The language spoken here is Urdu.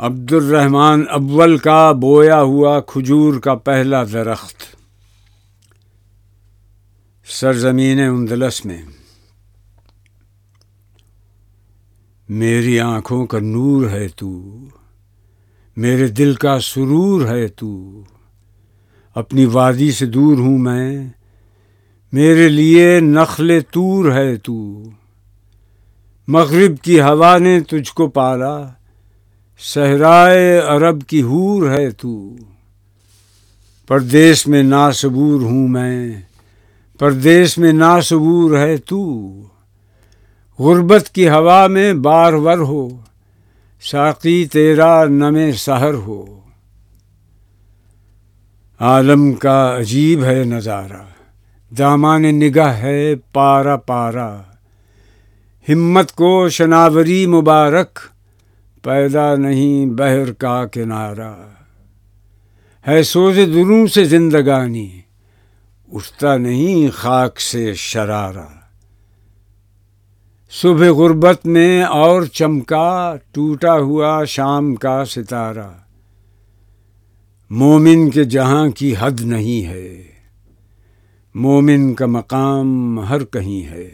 عبد الرحمن اول کا بویا ہوا کھجور کا پہلا درخت۔ سرزمین اندلس میں۔ میری آنکھوں کا نور ہے تو۔ میرے دل کا سرور ہے تو۔ اپنی وادی سے دور ہوں میں۔ میرے لیے نخل تور ہے تو۔ مغرب کی ہوا نے تجھ کو پالا۔ صحرائے عرب کی حور ہے تو۔ پردیس میں ناصبور ہوں میں۔ پردیس میں ناصبور ہے تو۔ غربت کی ہوا میں بار ور ہو۔ ساقی تیرا نم سحر ہو۔ عالم کا عجیب ہے نظارہ۔ دامان نگاہ ہے پارا پارا۔ ہمت کو شناوری مبارک۔ پیدا نہیں بہر کا کنارہ۔ ہے سوز دروں سے زندگانی، اٹھتا نہیں خاک سے شرارہ۔ صبح غربت میں اور چمکا، ٹوٹا ہوا شام کا ستارہ۔ مومن کے جہاں کی حد نہیں ہے، مومن کا مقام ہر کہیں ہے۔